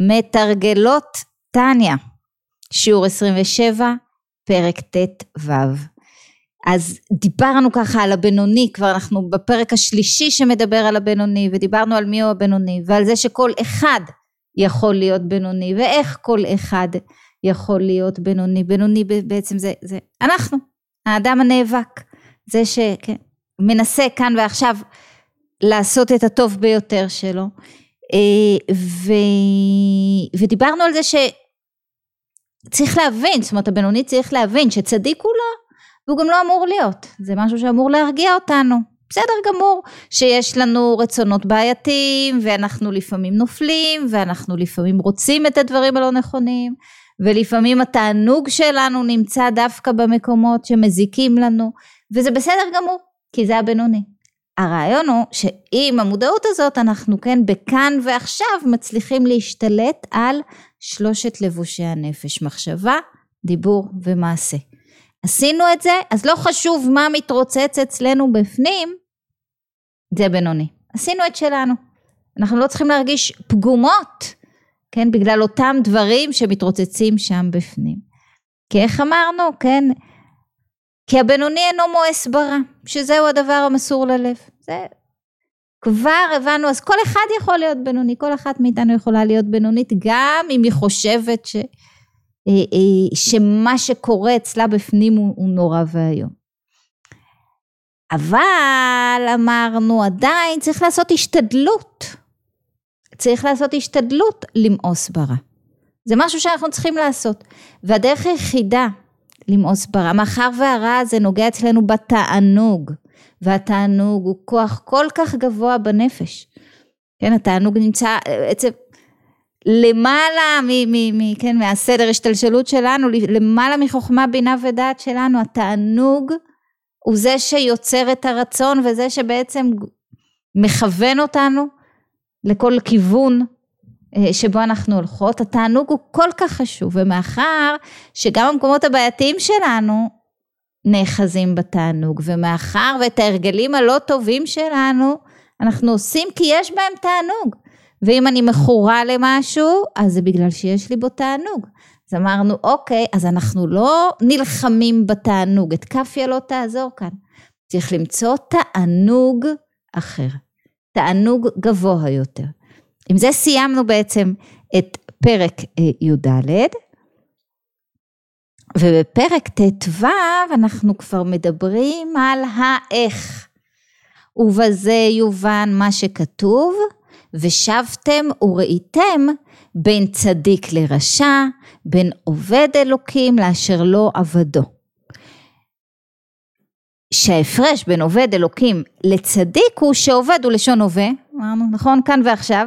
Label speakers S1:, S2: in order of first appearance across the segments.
S1: מתרגלות טניה, שיעור 27, פרק ט"ו. אז דיברנו ככה על הבינוני, כבר אנחנו בפרק השלישי שמדבר על הבינוני, ודיברנו על מיהו הבינוני, ועל זה שכל אחד יכול להיות בינוני, ואיך כל אחד יכול להיות בינוני. בינוני בעצם זה, זה אנחנו, האדם הנאבק, זה שמנסה כן, כאן ועכשיו לעשות את הטוב ביותר שלו. אה, ו... ודיברנו על זה שצריך להבין, זאת אומרת הבינוני צריך להבין שצדיק הוא לא, והוא גם לא אמור להיות, זה משהו שאמור להרגיע אותנו. בסדר גמור שיש לנו רצונות בעייתיים ואנחנו לפעמים נופלים ואנחנו לפעמים רוצים את הדברים הלא נכונים ולפעמים התענוג שלנו נמצא דווקא במקומות שמזיקים לנו וזה בסדר גמור כי זה הבינוני. הרעיון הוא שעם המודעות הזאת אנחנו כן בכאן ועכשיו מצליחים להשתלט על שלושת לבושי הנפש מחשבה, דיבור ומעשה. עשינו את זה אז לא חשוב מה מתרוצץ אצלנו בפנים זה בינוני. עשינו את שלנו. אנחנו לא צריכים להרגיש פגומות, כן, בגלל אותם דברים שמתרוצצים שם בפנים. כי איך אמרנו, כן, כי הבינוני אינו מואס ברע, שזהו הדבר המסור ללב. זה כבר הבנו, אז כל אחד יכול להיות בינוני, כל אחת מאיתנו יכולה להיות בינונית, גם אם היא חושבת ש, אה, אה, שמה שקורה אצלה בפנים הוא, הוא נורא ואיום. אבל אמרנו עדיין צריך לעשות השתדלות. צריך לעשות השתדלות למאוס ברע. זה משהו שאנחנו צריכים לעשות. והדרך היחידה למאוס ברע, מאחר והרע הזה נוגע אצלנו בתענוג, והתענוג הוא כוח כל כך גבוה בנפש. כן, התענוג נמצא אצל למעלה מ, מ, מ, כן, מהסדר השתלשלות שלנו, למעלה מחוכמה, בינה ודעת שלנו, התענוג הוא זה שיוצר את הרצון וזה שבעצם מכוון אותנו לכל כיוון אה, שבו אנחנו הולכות. התענוג הוא כל כך חשוב, ומאחר שגם המקומות הבעייתיים שלנו נאחזים בתענוג, ומאחר ואת ההרגלים הלא טובים שלנו אנחנו עושים כי יש בהם תענוג. ואם אני מכורה למשהו, אז זה בגלל שיש לי בו תענוג. אז אמרנו, אוקיי, אז אנחנו לא נלחמים בתענוג, את כאפיה לא תעזור כאן. צריך למצוא תענוג אחר, תענוג גבוה יותר. עם זה סיימנו בעצם את פרק אה, י"ד, ובפרק ט"ו אנחנו כבר מדברים על האיך. ובזה יובן מה שכתוב, ושבתם וראיתם בין צדיק לרשע, בין עובד אלוקים לאשר לא עבדו. שההפרש בין עובד אלוקים לצדיק הוא שעובד הוא לשון הווה, אמרנו נכון כאן ועכשיו,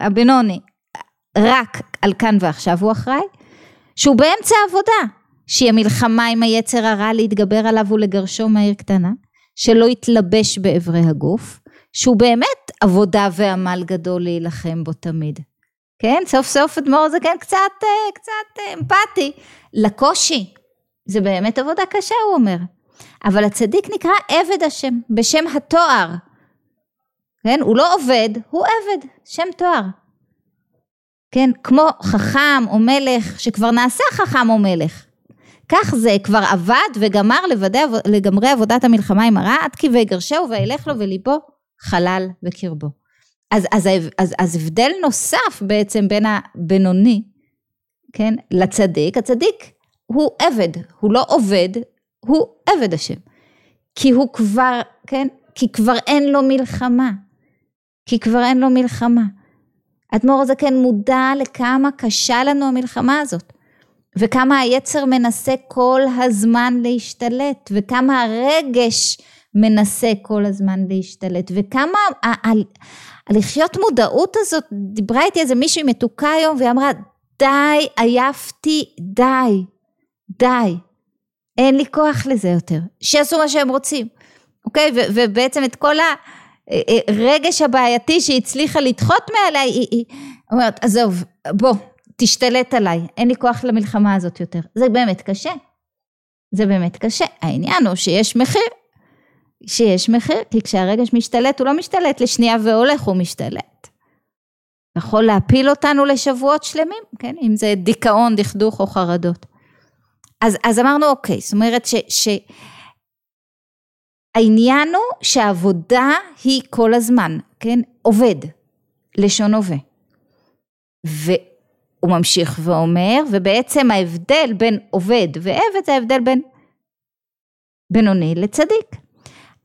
S1: הבינוני רק על כאן ועכשיו הוא אחראי, שהוא באמצע העבודה, שהיא המלחמה עם היצר הרע להתגבר עליו ולגרשו מהעיר קטנה, שלא יתלבש באברי הגוף, שהוא באמת עבודה ועמל גדול להילחם בו תמיד. כן, סוף סוף אדמו"ר זה כן קצת, אה, קצת אה, אמפתי לקושי. זה באמת עבודה קשה, הוא אומר. אבל הצדיק נקרא עבד השם, בשם התואר. כן, הוא לא עובד, הוא עבד, שם תואר. כן, כמו חכם או מלך שכבר נעשה חכם או מלך. כך זה כבר עבד וגמר לוודא, לגמרי עבודת המלחמה עם הרע עד כי ויגרשהו וילך לו וליבו חלל בקרבו. אז, אז, אז, אז הבדל נוסף בעצם בין הבינוני, כן, לצדיק, הצדיק הוא עבד, הוא לא עובד, הוא עבד השם. כי הוא כבר, כן, כי כבר אין לו מלחמה. כי כבר אין לו מלחמה. אדמו"ר הזקן מודע לכמה קשה לנו המלחמה הזאת. וכמה היצר מנסה כל הזמן להשתלט, וכמה הרגש מנסה כל הזמן להשתלט, וכמה הלחיות מודעות הזאת, דיברה איתי איזה מישהי מתוקה היום והיא אמרה די עייפתי די די אין לי כוח לזה יותר שיעשו מה שהם רוצים אוקיי ובעצם את כל הרגש הבעייתי שהיא הצליחה לדחות מעליה היא, היא אומרת עזוב בוא תשתלט עליי אין לי כוח למלחמה הזאת יותר זה באמת קשה זה באמת קשה העניין הוא שיש מחיר שיש מחיר, כי כשהרגש משתלט הוא לא משתלט לשנייה והולך, הוא משתלט. יכול להפיל אותנו לשבועות שלמים, כן? אם זה דיכאון, דכדוך או חרדות. אז, אז אמרנו אוקיי, זאת אומרת ש, שהעניין הוא שהעבודה היא כל הזמן, כן? עובד, לשון הווה. והוא ממשיך ואומר, ובעצם ההבדל בין עובד ועבד זה ההבדל בין בינוני לצדיק.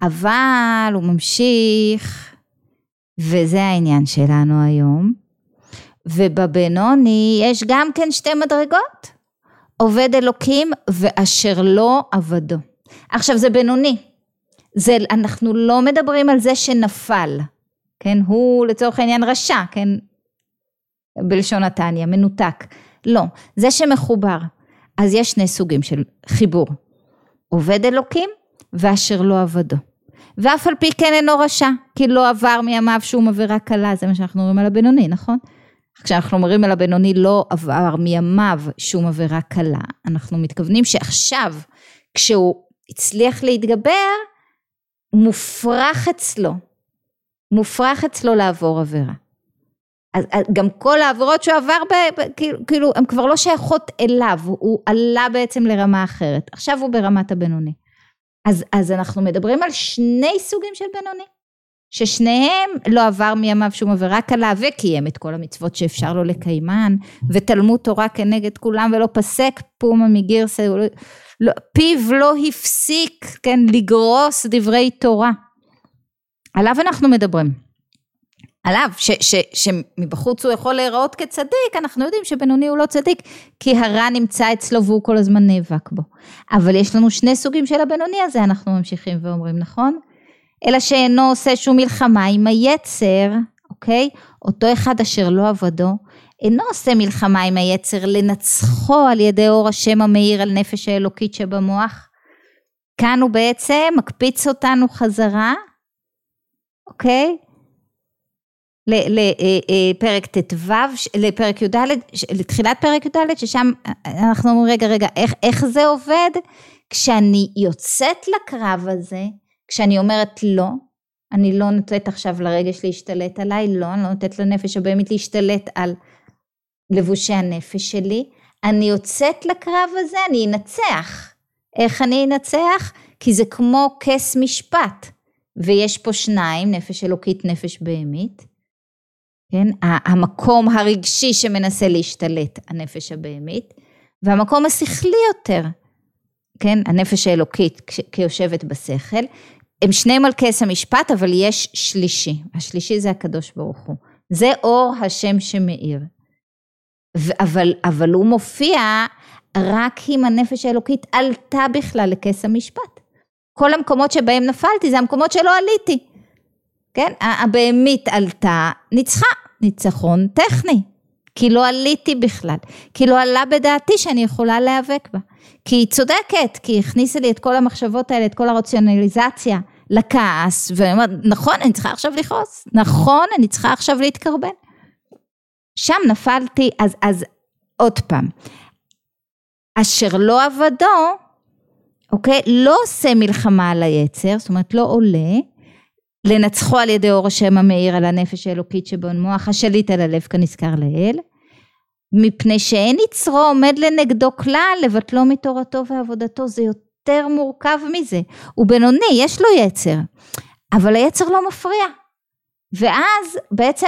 S1: אבל הוא ממשיך, וזה העניין שלנו היום, ובבינוני יש גם כן שתי מדרגות, עובד אלוקים ואשר לא עבדו. עכשיו זה בינוני, זה, אנחנו לא מדברים על זה שנפל, כן, הוא לצורך העניין רשע, כן, בלשון נתניה, מנותק, לא, זה שמחובר. אז יש שני סוגים של חיבור, עובד אלוקים ואשר לא עבדו. ואף על פי כן אינו רשע, כי לא עבר מימיו שום עבירה קלה, זה מה שאנחנו אומרים על הבינוני, נכון? כשאנחנו אומרים על הבינוני לא עבר מימיו שום עבירה קלה, אנחנו מתכוונים שעכשיו, כשהוא הצליח להתגבר, מופרך אצלו, מופרך אצלו לעבור עבירה. אז גם כל העבירות שהוא עבר, ב, ב, כאילו, כאילו, הן כבר לא שייכות אליו, הוא עלה בעצם לרמה אחרת. עכשיו הוא ברמת הבינוני. אז, אז אנחנו מדברים על שני סוגים של בינוני, ששניהם לא עבר מימיו שום עבירה קלה וקיים את כל המצוות שאפשר לו לקיימן, ותלמוד תורה כנגד כולם ולא פסק פומה מגירסה, לא, פיו לא הפסיק, כן, לגרוס דברי תורה. עליו אנחנו מדברים. עליו, ש, ש, שמבחוץ הוא יכול להיראות כצדיק, אנחנו יודעים שבינוני הוא לא צדיק, כי הרע נמצא אצלו והוא כל הזמן נאבק בו. אבל יש לנו שני סוגים של הבינוני הזה, אנחנו ממשיכים ואומרים, נכון? אלא שאינו עושה שום מלחמה עם היצר, אוקיי? אותו אחד אשר לא עבדו, אינו עושה מלחמה עם היצר לנצחו על ידי אור השם המאיר על נפש האלוקית שבמוח. כאן הוא בעצם מקפיץ אותנו חזרה, אוקיי? לפרק ט"ו, לפרק י"ד, לתחילת פרק י"ד, ששם אנחנו אומרים רגע רגע איך, איך זה עובד? כשאני יוצאת לקרב הזה, כשאני אומרת לא, אני לא נותנת עכשיו לרגש להשתלט עליי, לא, אני לא נותנת לנפש הבהמית להשתלט על לבושי הנפש שלי, אני יוצאת לקרב הזה, אני אנצח. איך אני אנצח? כי זה כמו כס משפט, ויש פה שניים, נפש אלוקית, נפש בהמית. כן? המקום הרגשי שמנסה להשתלט, הנפש הבהמית, והמקום השכלי יותר, כן? הנפש האלוקית כיושבת בשכל, הם שניהם על כס המשפט, אבל יש שלישי. השלישי זה הקדוש ברוך הוא. זה אור השם שמאיר. אבל, אבל הוא מופיע רק אם הנפש האלוקית עלתה בכלל לכס המשפט. כל המקומות שבהם נפלתי זה המקומות שלא עליתי. כן? הבהמית עלתה, ניצחה, ניצחון טכני. כי לא עליתי בכלל, כי לא עלה בדעתי שאני יכולה להיאבק בה. כי היא צודקת, כי היא הכניסה לי את כל המחשבות האלה, את כל הרציונליזציה לכעס, ואני אומרת, נכון, אני צריכה עכשיו לכעוס, נכון, אני צריכה עכשיו להתקרבן. שם נפלתי, אז, אז עוד פעם, אשר לא עבדו, אוקיי, לא עושה מלחמה על היצר, זאת אומרת לא עולה, לנצחו על ידי אור השם המאיר על הנפש האלוקית שבון מוח השליט על הלב כנזכר לאל. מפני שאין יצרו עומד לנגדו כלל לבטלו מתורתו ועבודתו זה יותר מורכב מזה. הוא בינוני יש לו יצר אבל היצר לא מפריע. ואז בעצם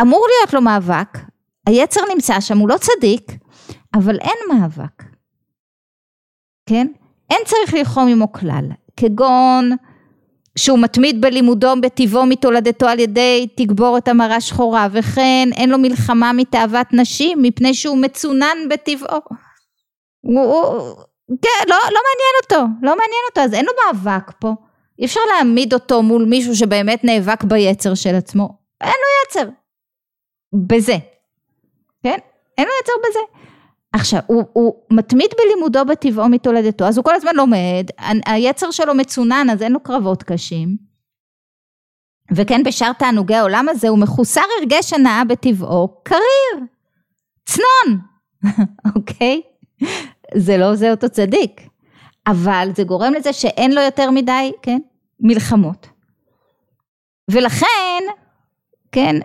S1: אמור להיות לו מאבק היצר נמצא שם הוא לא צדיק אבל אין מאבק כן אין צריך ללחום עמו כלל כגון שהוא מתמיד בלימודו בטבעו מתולדתו על ידי תגבורת המרה שחורה וכן אין לו מלחמה מתאוות נשים מפני שהוא מצונן בטבעו. הוא, הוא, כן, לא, לא מעניין אותו, לא מעניין אותו, אז אין לו מאבק פה. אי אפשר להעמיד אותו מול מישהו שבאמת נאבק ביצר של עצמו. אין לו יצר. בזה. כן? אין לו יצר בזה. עכשיו, הוא, הוא מתמיד בלימודו בטבעו מתולדתו, אז הוא כל הזמן לומד, היצר שלו מצונן, אז אין לו קרבות קשים. וכן בשאר תענוגי העולם הזה הוא מחוסר הרגש הנאה בטבעו, קריר, צנון, אוקיי? זה לא עוזר אותו צדיק, אבל זה גורם לזה שאין לו יותר מדי, כן, מלחמות. ולכן, כן,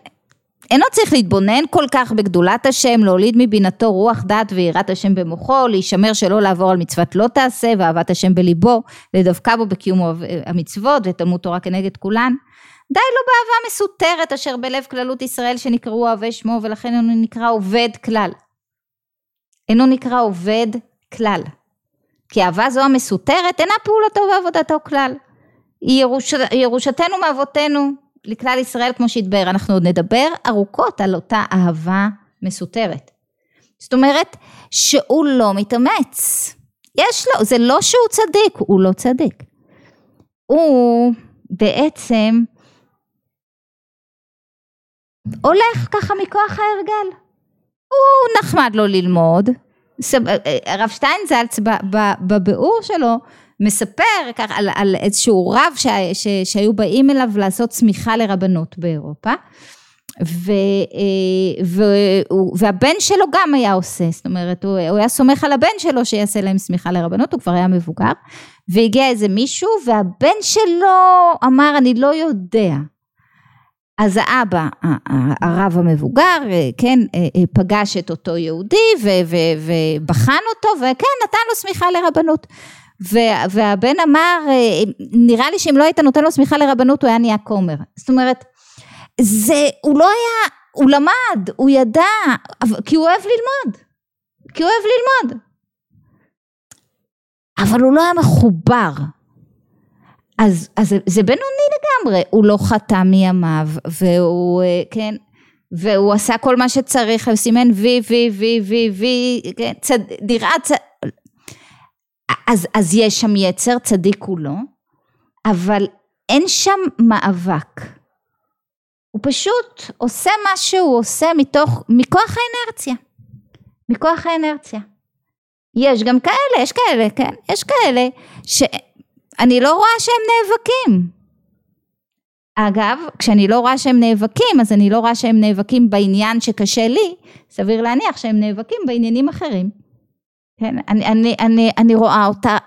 S1: אינו צריך להתבונן כל כך בגדולת השם, להוליד מבינתו רוח דעת ויראת השם במוחו, להישמר שלא לעבור על מצוות לא תעשה, ואהבת השם בליבו, לדבקה בו בקיום המצוות ותלמוד תורה כנגד כולן. די לו באהבה מסותרת אשר בלב כללות ישראל שנקראו אוהבי שמו ולכן אינו נקרא עובד כלל. אינו נקרא עובד כלל. כי אהבה זו המסותרת אינה פעולתו ועבודתו כלל. היא ירוש... ירושתנו מאבותינו לכלל ישראל כמו שהתבהר, אנחנו עוד נדבר ארוכות על אותה אהבה מסותרת. זאת אומרת שהוא לא מתאמץ. יש לו, זה לא שהוא צדיק, הוא לא צדיק. הוא בעצם הולך ככה מכוח ההרגל. הוא נחמד לו ללמוד. הרב שטיינזלץ בביאור שלו מספר כך על, על איזשהו רב ש, ש, שהיו באים אליו לעשות צמיחה לרבנות באירופה. ו, אה, ו, והבן שלו גם היה עושה, זאת אומרת הוא, הוא היה סומך על הבן שלו שיעשה להם צמיחה לרבנות, הוא כבר היה מבוגר, והגיע איזה מישהו והבן שלו אמר אני לא יודע, אז האבא, הרב המבוגר, כן, פגש את אותו יהודי ובחן אותו וכן, נתן לו סמיכה לרבנות. והבן אמר, נראה לי שאם לא היית נותן לו סמיכה לרבנות הוא היה נהיה כומר. זאת אומרת, זה, הוא לא היה, הוא למד, הוא ידע, כי הוא אוהב ללמוד. כי הוא אוהב ללמוד. אבל הוא לא היה מחובר. אז, אז זה בינוני לגמרי, הוא לא חטא מימיו, והוא, אה, כן, והוא עשה כל מה שצריך, הוא סימן וי, וי, וי, וי, וי, כן, צד, נראה צד... אז, אז יש שם יצר, צדיק הוא לא, אבל אין שם מאבק. הוא פשוט עושה מה שהוא עושה מתוך, מכוח האנרציה. מכוח האנרציה. יש גם כאלה, יש כאלה, כן, יש כאלה ש... אני לא רואה שהם נאבקים. אגב, כשאני לא רואה שהם נאבקים, אז אני לא רואה שהם נאבקים בעניין שקשה לי, סביר להניח שהם נאבקים בעניינים אחרים. כן, אני, אני, אני, אני רואה אותה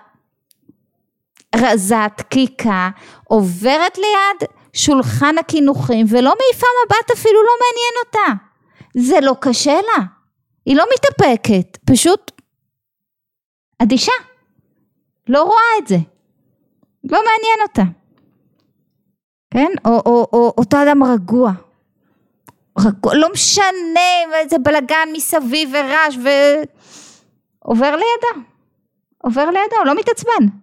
S1: רזה, דקיקה, עוברת ליד שולחן הקינוחים ולא מעיפה מבט אפילו לא מעניין אותה. זה לא קשה לה. היא לא מתאפקת, פשוט אדישה. לא רואה את זה. לא מעניין אותה. כן? או, או, או אותו אדם רגוע. רגוע, לא משנה איזה בלגן מסביב ורעש ועובר לידה. עובר לידה, הוא לא מתעצבן.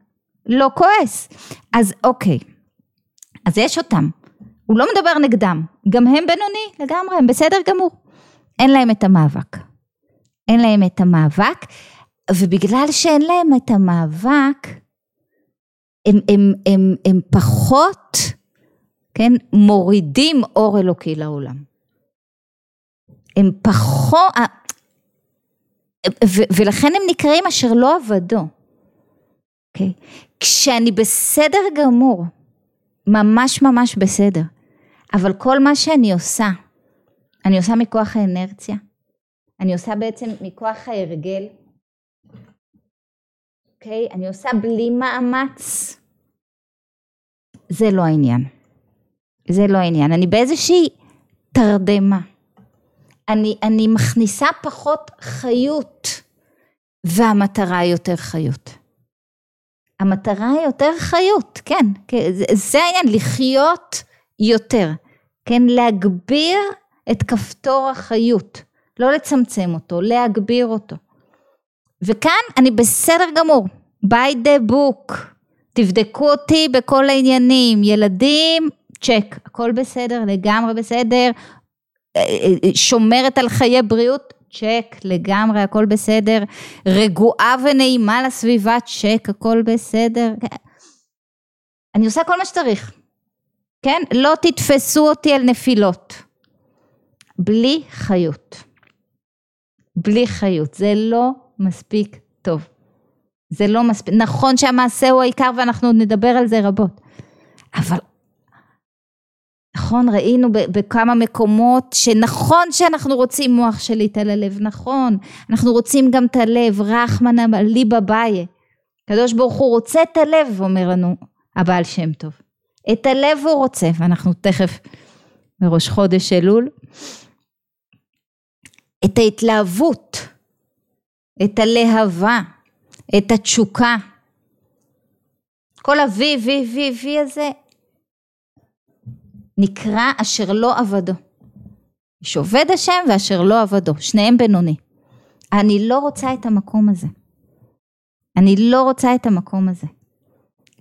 S1: לא כועס. אז אוקיי. אז יש אותם. הוא לא מדבר נגדם. גם הם בינוני לגמרי, הם בסדר גמור. אין להם את המאבק. אין להם את המאבק, ובגלל שאין להם את המאבק, הם, הם, הם, הם פחות, כן, מורידים אור אלוקי לעולם. הם פחות, ולכן הם נקראים אשר לא עבדו. Okay. אוקיי? כשאני בסדר גמור, ממש ממש בסדר, אבל כל מה שאני עושה, אני עושה מכוח האנרציה, אני עושה בעצם מכוח ההרגל, אוקיי? אני עושה בלי מאמץ. זה לא העניין. זה לא העניין. אני באיזושהי תרדמה. אני, אני מכניסה פחות חיות, והמטרה היא יותר חיות. המטרה היא יותר חיות, כן, זה, העניין, לחיות יותר, כן, להגביר את כפתור החיות, לא לצמצם אותו, להגביר אותו. וכאן אני בסדר גמור, by the book, תבדקו אותי בכל העניינים, ילדים, צ'ק, הכל בסדר, לגמרי בסדר, שומרת על חיי בריאות, צ'ק, לגמרי, הכל בסדר, רגועה ונעימה לסביבה, צ'ק, הכל בסדר. אני עושה כל מה שצריך, כן? לא תתפסו אותי על נפילות. בלי חיות. בלי חיות, זה לא מספיק טוב. זה לא מספיק, נכון שהמעשה הוא העיקר ואנחנו נדבר על זה רבות, אבל נכון ראינו בכמה מקומות שנכון שאנחנו רוצים מוח שליט על הלב, נכון, אנחנו רוצים גם את הלב, רחמנא ליבא ביי, הקדוש ברוך הוא רוצה את הלב, אומר לנו הבעל שם טוב, את הלב הוא רוצה, ואנחנו תכף בראש חודש אלול, את ההתלהבות, את הלהבה, את התשוקה. כל ה-V, V, V, V הזה נקרא אשר לא עבדו. יש עובד השם ואשר לא עבדו, שניהם בינוני. אני לא רוצה את המקום הזה. אני לא רוצה את המקום הזה.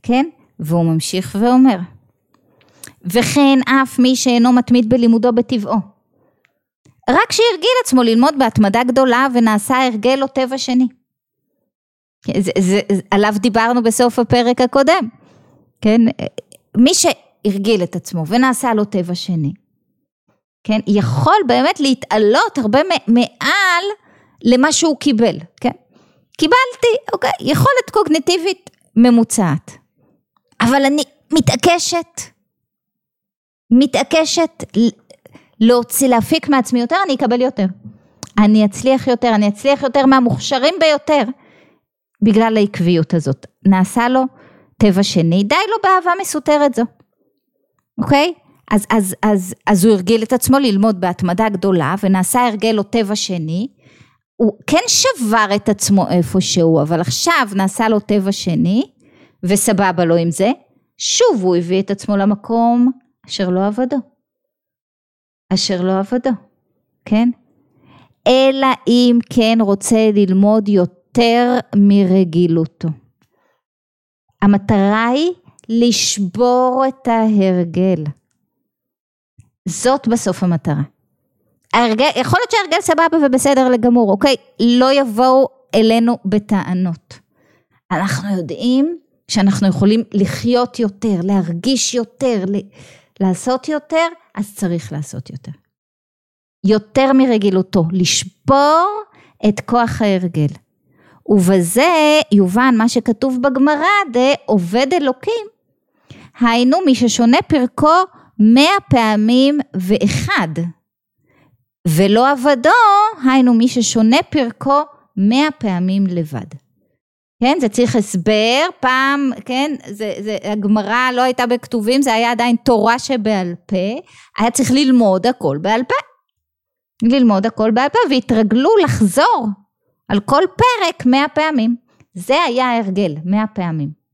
S1: כן? והוא ממשיך ואומר, וכן אף מי שאינו מתמיד בלימודו בטבעו. רק שהרגיל עצמו ללמוד בהתמדה גדולה ונעשה הרגל או טבע שני. זה, זה, עליו דיברנו בסוף הפרק הקודם, כן? מי שהרגיל את עצמו ונעשה לו טבע שני, כן? יכול באמת להתעלות הרבה מעל למה שהוא קיבל, כן? קיבלתי, אוקיי, יכולת קוגניטיבית ממוצעת, אבל אני מתעקשת, מתעקשת להוציא, להפיק מעצמי יותר, אני אקבל יותר. אני אצליח יותר, אני אצליח יותר מהמוכשרים ביותר, בגלל העקביות הזאת. נעשה לו טבע שני, די לו באהבה מסותרת זו, אוקיי? אז, אז, אז, אז הוא הרגיל את עצמו ללמוד בהתמדה גדולה, ונעשה הרגל או טבע שני, הוא כן שבר את עצמו איפשהו, אבל עכשיו נעשה לו טבע שני, וסבבה לו עם זה, שוב הוא הביא את עצמו למקום אשר לא עבדו. אשר לא עבדו, כן? אלא אם כן רוצה ללמוד יותר מרגילותו. המטרה היא לשבור את ההרגל. זאת בסוף המטרה. ההרגל, יכול להיות שההרגל סבבה ובסדר לגמור, אוקיי? לא יבואו אלינו בטענות. אנחנו יודעים שאנחנו יכולים לחיות יותר, להרגיש יותר, לעשות יותר, אז צריך לעשות יותר. יותר מרגילותו, לשבור את כוח ההרגל. ובזה יובן מה שכתוב בגמרא, עובד אלוקים. היינו מי ששונה פרקו מאה פעמים ואחד. ולא עבדו, היינו מי ששונה פרקו מאה פעמים לבד. כן, זה צריך הסבר, פעם, כן, זה, זה, הגמרא לא הייתה בכתובים, זה היה עדיין תורה שבעל פה, היה צריך ללמוד הכל בעל פה. ללמוד הכל בעל פה, והתרגלו לחזור על כל פרק מאה פעמים. זה היה ההרגל, מאה פעמים.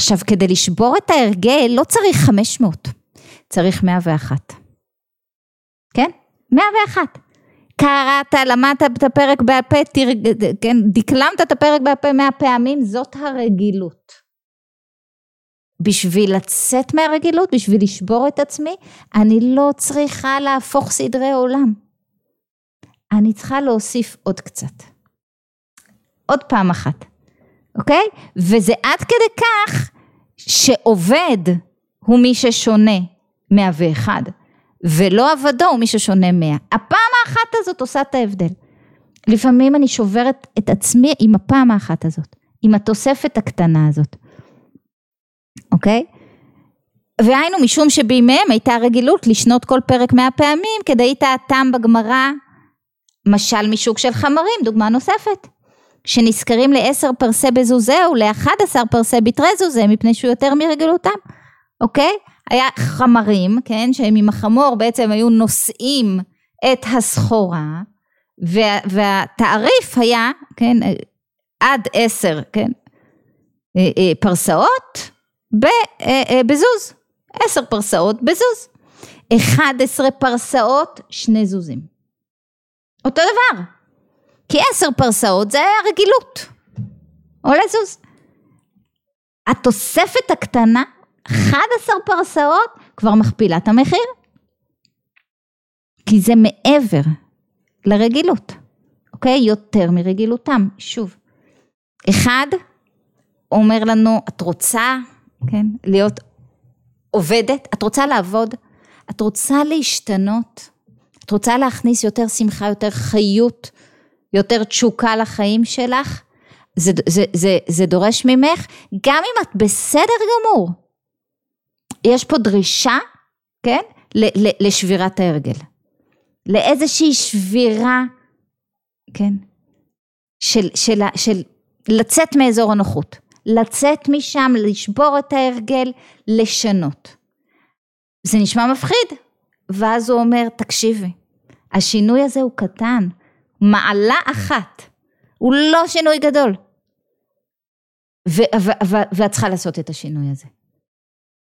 S1: עכשיו, כדי לשבור את ההרגל לא צריך חמש מאות, צריך מאה ואחת. כן? מאה ואחת. קראת, למדת את הפרק בעל פה, כן, דקלמת את הפרק בעל פה מאה פעמים, זאת הרגילות. בשביל לצאת מהרגילות, בשביל לשבור את עצמי, אני לא צריכה להפוך סדרי עולם. אני צריכה להוסיף עוד קצת. עוד פעם אחת, אוקיי? וזה עד כדי כך שעובד הוא מי ששונה 101. ולא עבדו הוא מי ששונה מאה. הפעם האחת הזאת עושה את ההבדל. לפעמים אני שוברת את עצמי עם הפעם האחת הזאת, עם התוספת הקטנה הזאת, אוקיי? והיינו משום שבימיהם הייתה רגילות לשנות כל פרק מאה פעמים כדי טעתם בגמרא משל משוק של חמרים, דוגמה נוספת. שנזכרים לעשר פרסה בזוזה ולאחד עשר פרסה בתרי זוזה מפני שהוא יותר מרגלותם, אוקיי? היה חמרים, כן, שהם עם החמור בעצם היו נושאים את הסחורה, וה, והתעריף היה, כן, עד עשר, כן, אה, אה, פרסאות אה, בזוז, עשר פרסאות בזוז, אחד עשרה פרסאות, שני זוזים. אותו דבר, כי עשר פרסאות זה היה רגילות, או לזוז. התוספת הקטנה 11 פרסאות כבר מכפילה את המחיר. כי זה מעבר לרגילות, אוקיי? יותר מרגילותם, שוב. אחד אומר לנו, את רוצה, כן, להיות עובדת, את רוצה לעבוד, את רוצה להשתנות, את רוצה להכניס יותר שמחה, יותר חיות, יותר תשוקה לחיים שלך, זה, זה, זה, זה דורש ממך, גם אם את בסדר גמור, יש פה דרישה, כן, לשבירת ההרגל. לאיזושהי שבירה, כן, של, של, של לצאת מאזור הנוחות, לצאת משם, לשבור את ההרגל, לשנות. זה נשמע מפחיד, ואז הוא אומר, תקשיבי, השינוי הזה הוא קטן, מעלה אחת, הוא לא שינוי גדול. ואת צריכה לעשות את השינוי הזה.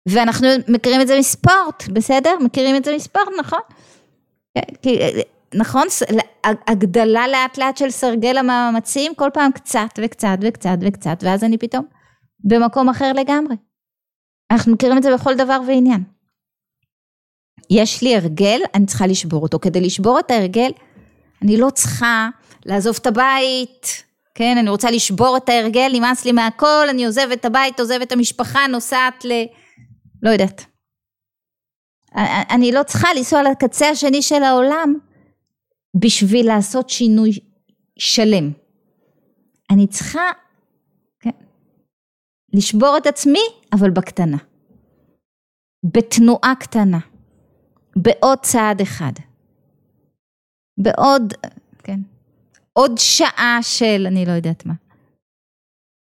S1: ואנחנו מכירים את זה מספורט, בסדר? מכירים את זה מספורט, נכון? כי, נכון? הגדלה לאט לאט של סרגל המאמצים, כל פעם קצת וקצת וקצת וקצת, ואז אני פתאום במקום אחר לגמרי. אנחנו מכירים את זה בכל דבר ועניין. יש לי הרגל, אני צריכה לשבור אותו. כדי לשבור את ההרגל, אני לא צריכה לעזוב את הבית, כן, אני רוצה לשבור את ההרגל, נמאס לי מהכל, אני עוזבת את הבית, עוזבת את המשפחה, נוסעת ל... לא יודעת. אני לא צריכה לנסוע לקצה השני של העולם בשביל לעשות שינוי שלם. אני צריכה, כן, לשבור את עצמי, אבל בקטנה. בתנועה קטנה. בעוד צעד אחד. בעוד, כן, עוד שעה של אני לא יודעת מה.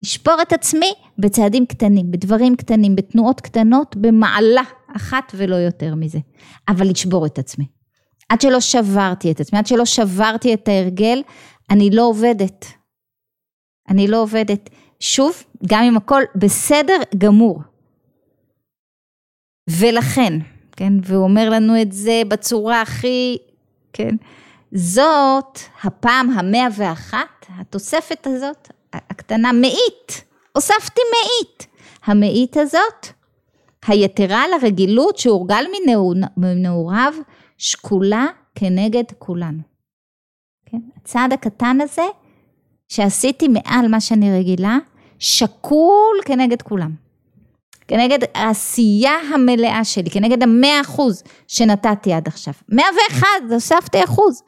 S1: לשבור את עצמי בצעדים קטנים, בדברים קטנים, בתנועות קטנות, במעלה אחת ולא יותר מזה. אבל לשבור את עצמי. עד שלא שברתי את עצמי, עד שלא שברתי את ההרגל, אני לא עובדת. אני לא עובדת. שוב, גם אם הכל בסדר גמור. ולכן, כן, והוא אומר לנו את זה בצורה הכי, כן, זאת הפעם המאה ואחת, התוספת הזאת, הקטנה, מאית, הוספתי מאית. המאית הזאת, היתרה לרגילות שהורגל מנעוריו, שקולה כנגד כולנו. כן? הצעד הקטן הזה, שעשיתי מעל מה שאני רגילה, שקול כנגד כולם. כנגד העשייה המלאה שלי, כנגד המאה אחוז שנתתי עד עכשיו. מאה ואחד, הוספתי אחוז.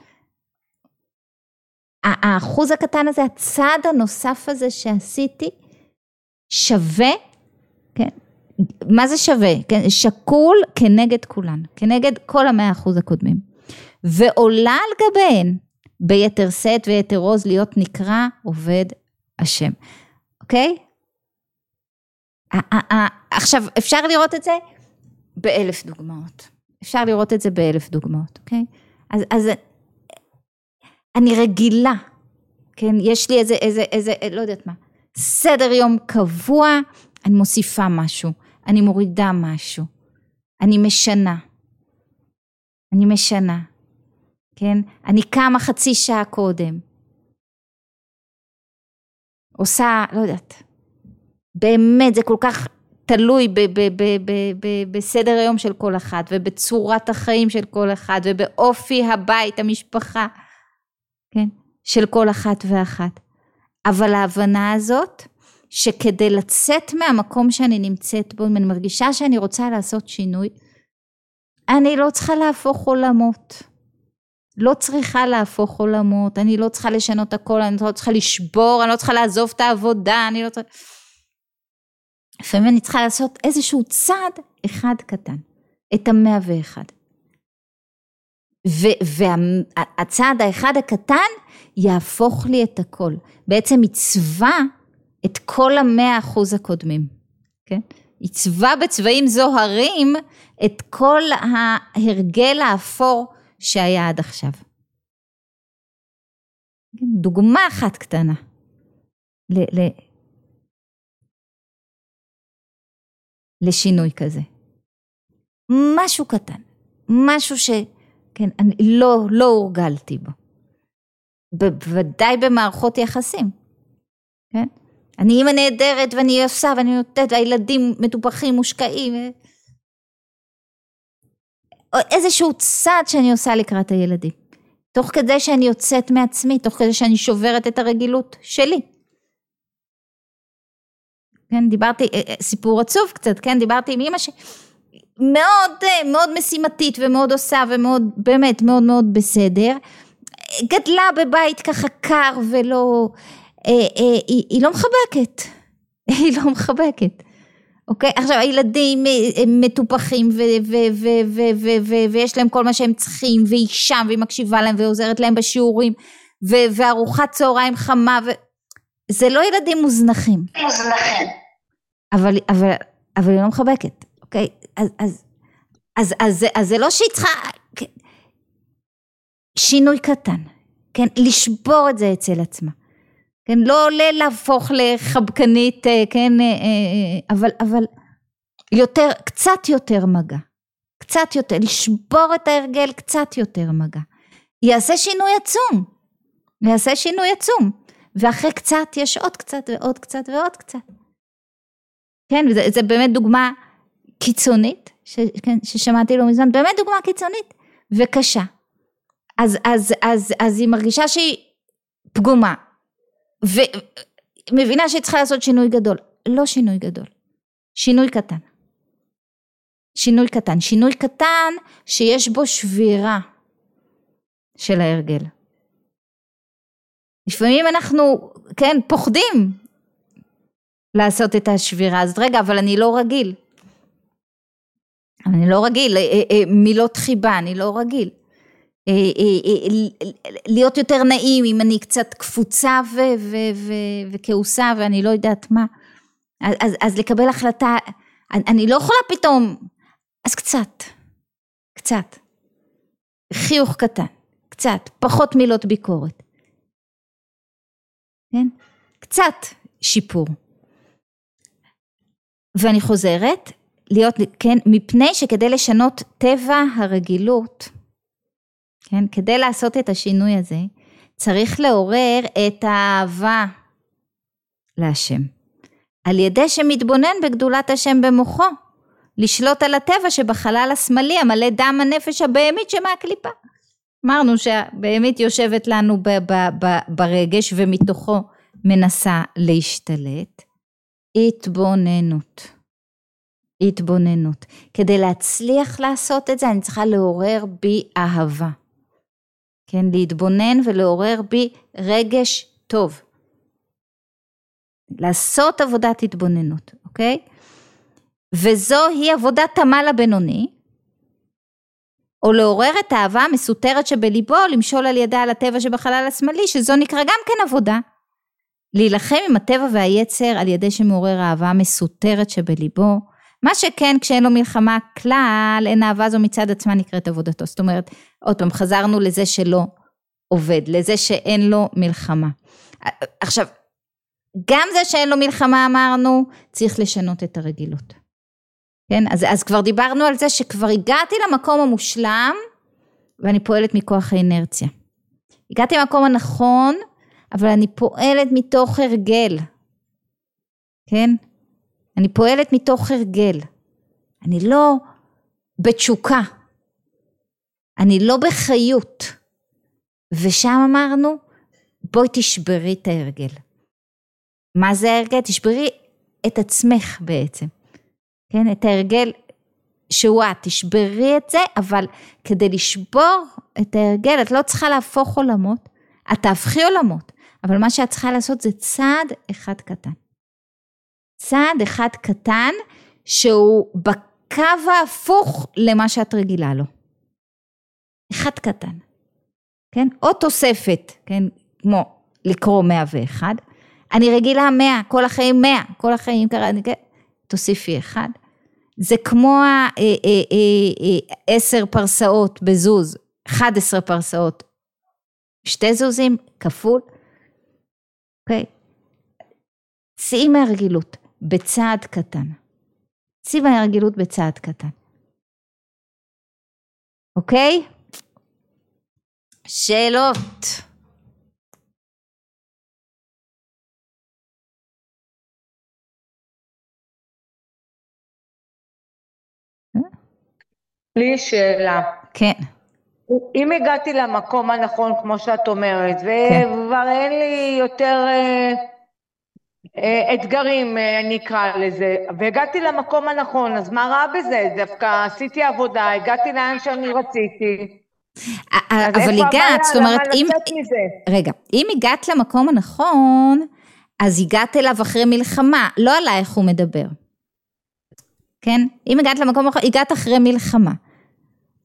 S1: האחוז הקטן הזה, הצעד הנוסף הזה שעשיתי, שווה, כן, מה זה שווה? כן, שקול כנגד כולן, כנגד כל המאה אחוז הקודמים. ועולה על גביהן ביתר שאת ויתר עוז להיות נקרא עובד השם, אוקיי? עכשיו, אפשר לראות את זה באלף דוגמאות. אפשר לראות את זה באלף דוגמאות, אוקיי? אז, אז אני רגילה, כן? יש לי איזה, איזה, איזה, לא יודעת מה, סדר יום קבוע, אני מוסיפה משהו, אני מורידה משהו, אני משנה. אני משנה, כן? אני קמה חצי שעה קודם. עושה, לא יודעת, באמת, זה כל כך תלוי ב- ב- ב- בסדר היום של כל אחת, ובצורת החיים של כל אחת, ובאופי הבית, המשפחה, כן? של כל אחת ואחת. אבל ההבנה הזאת, שכדי לצאת מהמקום שאני נמצאת בו, אם אני מרגישה שאני רוצה לעשות שינוי, אני לא צריכה להפוך עולמות. לא צריכה להפוך עולמות, אני לא צריכה לשנות הכל, אני לא צריכה לשבור, אני לא צריכה לעזוב את העבודה, אני לא צריכה... לפעמים אני צריכה לעשות איזשהו צעד אחד קטן, את המאה ואחד. והצעד האחד הקטן יהפוך לי את הכל. בעצם יצבע את כל המאה אחוז הקודמים, כן? יצבע בצבעים זוהרים את כל ההרגל האפור שהיה עד עכשיו. דוגמה אחת קטנה. ל- ל- לשינוי כזה. משהו קטן, משהו ש... כן, אני לא, לא הורגלתי בו. בוודאי במערכות יחסים, כן? אני אימא נהדרת ואני עושה ואני נותנת והילדים מטופחים, מושקעים. איזשהו צעד שאני עושה לקראת הילדים. תוך כדי שאני יוצאת מעצמי, תוך כדי שאני שוברת את הרגילות שלי. כן, דיברתי, אה, אה, סיפור עצוב קצת, כן, דיברתי עם אימא שמאוד אה, מאוד משימתית ומאוד עושה ומאוד, באמת, מאוד מאוד בסדר. גדלה בבית ככה קר ולא, אה, אה, היא, היא לא מחבקת, היא לא מחבקת. אוקיי? עכשיו הילדים מטופחים ו- ו- ו- ו- ויש להם כל מה שהם צריכים והיא שם והיא מקשיבה להם ועוזרת להם בשיעורים וארוחת צהריים חמה זה לא ילדים מוזנחים. מוזנחים. אבל, אבל, אבל היא לא מחבקת, אוקיי? אז, אז, אז, אז, אז, זה לא שהיא צריכה... שינוי קטן, כן, לשבור את זה אצל עצמה, כן, לא להפוך לחבקנית, אה, כן, אה, אה, אבל, אבל יותר, קצת יותר מגע, קצת יותר, לשבור את ההרגל קצת יותר מגע, יעשה שינוי עצום, יעשה שינוי עצום, ואחרי קצת יש עוד קצת ועוד קצת ועוד קצת. כן, וזה, זה באמת דוגמה קיצונית, ש, כן, ששמעתי לא מזמן, באמת דוגמה קיצונית וקשה. אז, אז, אז, אז היא מרגישה שהיא פגומה, ומבינה שהיא צריכה לעשות שינוי גדול. לא שינוי גדול, שינוי קטן. שינוי קטן, שינוי קטן שיש בו שבירה של ההרגל. לפעמים אנחנו, כן, פוחדים לעשות את השבירה הזאת. רגע, אבל אני לא רגיל. אני לא רגיל, אה, אה, אה, מילות חיבה, אני לא רגיל. להיות יותר נעים אם אני קצת קפוצה וכעוסה ואני לא יודעת מה. אז, אז לקבל החלטה, אני לא יכולה פתאום, אז קצת, קצת. חיוך קטן, קצת, פחות מילות ביקורת. כן? קצת שיפור. ואני חוזרת, להיות, כן, מפני שכדי לשנות טבע הרגילות, כן, כדי לעשות את השינוי הזה, צריך לעורר את האהבה להשם. על ידי שמתבונן בגדולת השם במוחו, לשלוט על הטבע שבחלל השמאלי המלא דם הנפש הבהמית שמהקליפה. אמרנו שהבהמית יושבת לנו ב- ב- ב- ברגש ומתוכו מנסה להשתלט. התבוננות. התבוננות. כדי להצליח לעשות את זה אני צריכה לעורר בי אהבה. כן, להתבונן ולעורר בי רגש טוב. לעשות עבודת התבוננות, אוקיי? וזוהי עבודת תמל הבינוני, או לעורר את האהבה המסותרת שבליבו, למשול על ידה על הטבע שבחלל השמאלי, שזו נקרא גם כן עבודה. להילחם עם הטבע והיצר על ידי שמעורר אהבה מסותרת שבליבו, מה שכן כשאין לו מלחמה כלל, אין אהבה זו מצד עצמה נקראת עבודתו. זאת אומרת, עוד פעם, חזרנו לזה שלא עובד, לזה שאין לו מלחמה. עכשיו, גם זה שאין לו מלחמה אמרנו, צריך לשנות את הרגילות. כן, אז, אז כבר דיברנו על זה שכבר הגעתי למקום המושלם ואני פועלת מכוח האינרציה. הגעתי למקום הנכון, אבל אני פועלת מתוך הרגל. כן? אני פועלת מתוך הרגל. אני לא בתשוקה. אני לא בחיות. ושם אמרנו, בואי תשברי את ההרגל. מה זה ההרגל? תשברי את עצמך בעצם. כן? את ההרגל שהוא את, תשברי את זה, אבל כדי לשבור את ההרגל, את לא צריכה להפוך עולמות, את תהפכי עולמות, אבל מה שאת צריכה לעשות זה צעד אחד קטן. צעד אחד קטן שהוא בקו ההפוך למה שאת רגילה לו. אחד קטן, כן? או תוספת, כן? כמו לקרוא 101. אני רגילה 100, כל החיים 100, כל החיים קראתי, כן? תוסיפי אחד. זה כמו אה, אה, אה, פרסאות בזוז, 11 פרסאות, שתי זוזים כפול, אוקיי? צאי מהרגילות. בצעד קטן. ציב ההרגילות בצעד קטן. אוקיי? שאלות.
S2: לי שאלה.
S1: כן.
S2: אם הגעתי למקום הנכון, כמו שאת אומרת, כן. וכבר אין לי יותר... אה, אתגרים אה, נקרא לזה, והגעתי למקום הנכון, אז מה רע בזה? דווקא עשיתי עבודה, הגעתי לאן שאני רציתי.
S1: אבל הגעת, זאת אומרת, אם... רגע, אם הגעת למקום הנכון, אז הגעת אליו אחרי מלחמה, לא עלייך הוא מדבר. כן? אם הגעת למקום הנכון, הגעת אחרי מלחמה.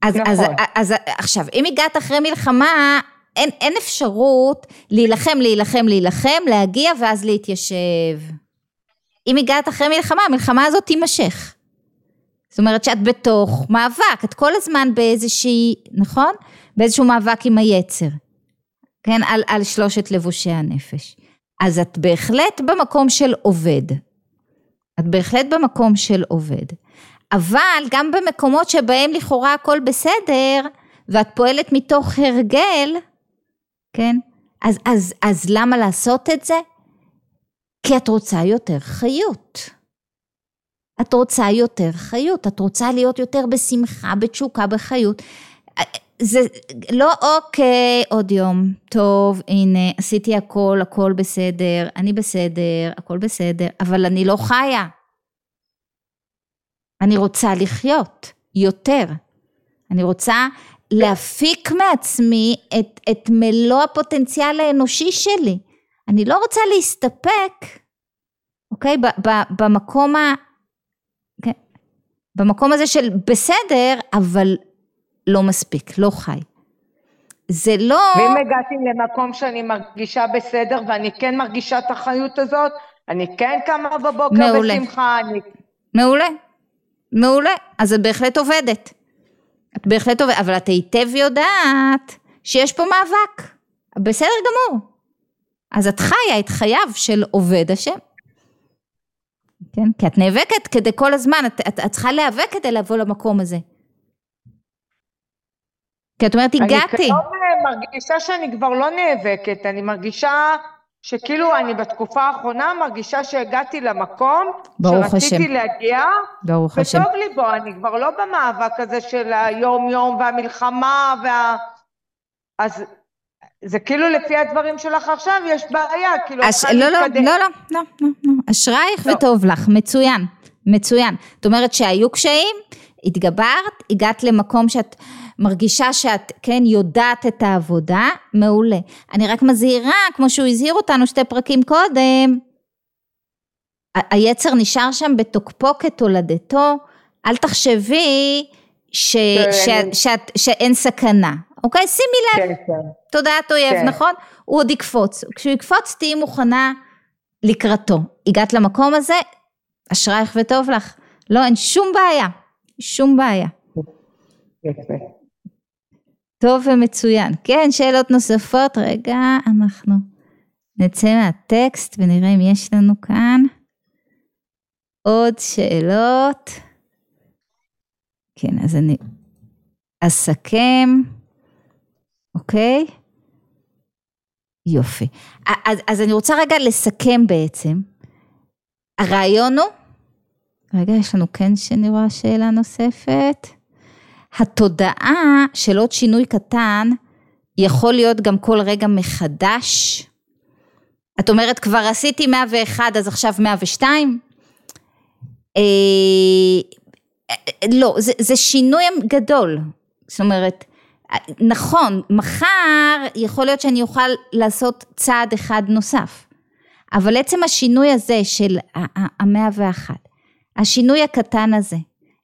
S1: אז, נכון. אז, אז עכשיו, אם הגעת אחרי מלחמה, אין, אין אפשרות להילחם, להילחם, להילחם, להגיע ואז להתיישב. אם הגעת אחרי מלחמה, המלחמה הזאת תימשך. זאת אומרת שאת בתוך מאבק, את כל הזמן באיזושהי, נכון? באיזשהו מאבק עם היצר, כן, על, על שלושת לבושי הנפש. אז את בהחלט במקום של עובד. את בהחלט במקום של עובד. אבל גם במקומות שבהם לכאורה הכל בסדר, ואת פועלת מתוך הרגל, כן? אז, אז, אז למה לעשות את זה? כי את רוצה יותר חיות. את רוצה יותר חיות, את רוצה להיות יותר בשמחה, בתשוקה, בחיות. זה לא אוקיי, עוד יום, טוב, הנה, עשיתי הכל, הכל בסדר, אני בסדר, הכל בסדר, אבל אני לא חיה. אני רוצה לחיות יותר. אני רוצה להפיק מעצמי את, את מלוא הפוטנציאל האנושי שלי. אני לא רוצה להסתפק, אוקיי, ב, ב, במקום ה... כן, במקום הזה של בסדר, אבל לא מספיק, לא חי. זה לא...
S2: ואם הגעתי למקום שאני מרגישה בסדר ואני כן מרגישה את החיות הזאת, אני כן קמה בבוקר מעולה. בשמחה, אני...
S1: מעולה, מעולה, אז את בהחלט עובדת. את בהחלט עובדת, אבל את היטב יודעת שיש פה מאבק. בסדר גמור. אז את חיה את חייו של עובד השם. כן? כי את נאבקת כדי כל הזמן, את, את, את צריכה להיאבק כדי לבוא למקום הזה. כי את אומרת, הגעתי.
S2: אני כיום מרגישה שאני כבר לא נאבקת, אני מרגישה שכאילו אני בתקופה האחרונה מרגישה שהגעתי למקום שרציתי השם. להגיע,
S1: ברוך וטוב השם.
S2: לי בו, אני כבר לא במאבק הזה של היום-יום והמלחמה וה... אז זה כאילו לפי הדברים שלך עכשיו יש בעיה, כאילו
S1: הש... לא, לא, לא, לא, לא, לא, לא, אשרייך לא. וטוב לך, מצוין, מצוין. זאת אומרת שהיו קשיים, התגברת, הגעת למקום שאת... מרגישה שאת כן יודעת את העבודה, מעולה. אני רק מזהירה, כמו שהוא הזהיר אותנו שתי פרקים קודם, היצר נשאר שם בתוקפו כתולדתו, אל תחשבי ש, כן. ש, ש, שאת, שאין סכנה, אוקיי? שימי לב, כן, כן. תודעת אויב, כן. נכון? הוא עוד יקפוץ, כשהוא יקפוץ תהיי מוכנה לקראתו. הגעת למקום הזה, אשרייך וטוב לך. לא, אין שום בעיה, שום בעיה. יפה. טוב ומצוין. כן, שאלות נוספות? רגע, אנחנו נצא מהטקסט ונראה אם יש לנו כאן עוד שאלות. כן, אז אני אסכם, אוקיי? יופי. אז, אז אני רוצה רגע לסכם בעצם. הרעיון הוא, רגע, יש לנו כן שאני רואה שאלה נוספת. התודעה של עוד שינוי קטן יכול להיות גם כל רגע מחדש. את אומרת כבר עשיתי 101 אז עכשיו 102? אה, לא, זה, זה שינוי גדול. זאת אומרת, נכון, מחר יכול להיות שאני אוכל לעשות צעד אחד נוסף. אבל עצם השינוי הזה של המאה ואחת, השינוי הקטן הזה,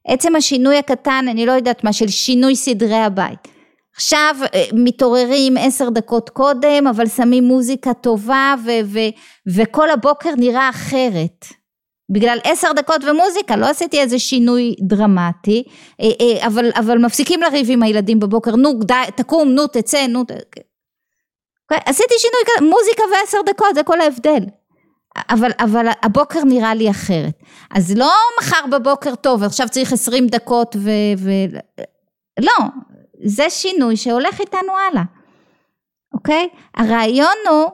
S1: עצם השינוי הקטן, אני לא יודעת מה, של שינוי סדרי הבית. עכשיו אה, מתעוררים עשר דקות קודם, אבל שמים מוזיקה טובה ו- ו- וכל הבוקר נראה אחרת. בגלל עשר דקות ומוזיקה, לא עשיתי איזה שינוי דרמטי, אה, אה, אבל, אבל מפסיקים לריב עם הילדים בבוקר, נו די, תקום, נו תצא, נו. אוקיי? עשיתי שינוי כזה, מוזיקה ועשר דקות, זה כל ההבדל. אבל, אבל הבוקר נראה לי אחרת. אז לא מחר בבוקר טוב, עכשיו צריך עשרים דקות ו... ו... לא, זה שינוי שהולך איתנו הלאה, אוקיי? הרעיון הוא,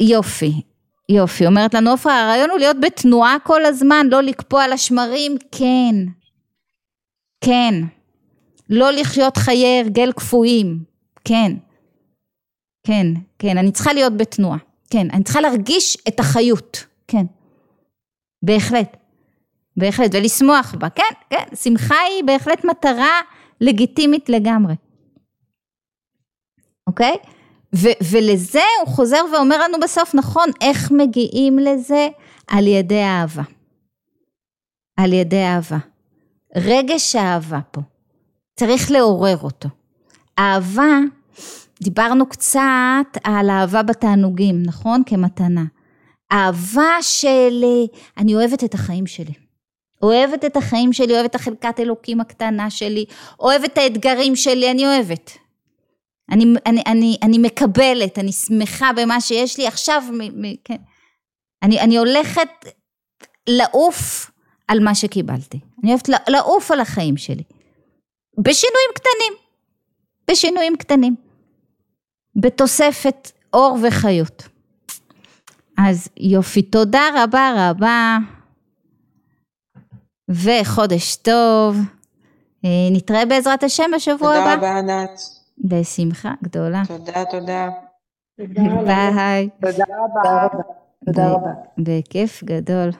S1: יופי, יופי, אומרת לנו עופרה, הרעיון הוא להיות בתנועה כל הזמן, לא לקפוא על השמרים, כן, כן, לא לחיות חיי הרגל קפואים, כן, כן, כן, אני צריכה להיות בתנועה. כן, אני צריכה להרגיש את החיות, כן, בהחלט, בהחלט, ולשמוח בה, כן, כן, שמחה היא בהחלט מטרה לגיטימית לגמרי, אוקיי? ו- ולזה הוא חוזר ואומר לנו בסוף, נכון, איך מגיעים לזה? על ידי אהבה. על ידי אהבה. רגש האהבה פה, צריך לעורר אותו. אהבה דיברנו קצת על אהבה בתענוגים, נכון? כמתנה. אהבה של אני אוהבת את החיים שלי. אוהבת את החיים שלי, אוהבת את החלקת אלוקים הקטנה שלי, אוהבת את האתגרים שלי, אני אוהבת. אני, אני, אני, אני מקבלת, אני שמחה במה שיש לי עכשיו, מ, מ, כן. אני, אני הולכת לעוף על מה שקיבלתי. אני אוהבת לעוף על החיים שלי. בשינויים קטנים. בשינויים קטנים. בתוספת אור וחיות. אז יופי, תודה רבה רבה. וחודש טוב. אה, נתראה בעזרת השם בשבוע
S3: תודה
S1: הבא.
S3: תודה רבה ענת.
S1: בשמחה גדולה.
S3: תודה, תודה.
S1: ביי.
S2: תודה רבה.
S4: תודה רבה.
S1: בכיף גדול.